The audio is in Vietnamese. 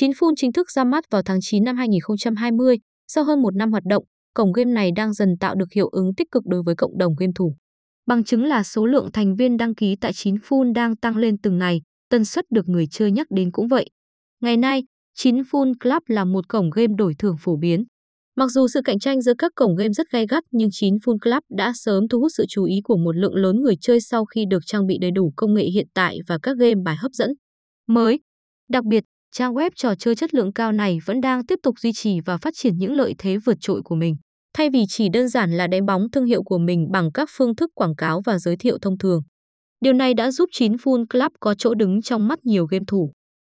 Chín Full chính thức ra mắt vào tháng 9 năm 2020, sau hơn một năm hoạt động, cổng game này đang dần tạo được hiệu ứng tích cực đối với cộng đồng game thủ. Bằng chứng là số lượng thành viên đăng ký tại Chín Full đang tăng lên từng ngày, tần suất được người chơi nhắc đến cũng vậy. Ngày nay, Chín Full Club là một cổng game đổi thưởng phổ biến. Mặc dù sự cạnh tranh giữa các cổng game rất gay gắt nhưng Chín Full Club đã sớm thu hút sự chú ý của một lượng lớn người chơi sau khi được trang bị đầy đủ công nghệ hiện tại và các game bài hấp dẫn. Mới, đặc biệt, trang web trò chơi chất lượng cao này vẫn đang tiếp tục duy trì và phát triển những lợi thế vượt trội của mình, thay vì chỉ đơn giản là đánh bóng thương hiệu của mình bằng các phương thức quảng cáo và giới thiệu thông thường. Điều này đã giúp 9 Full Club có chỗ đứng trong mắt nhiều game thủ.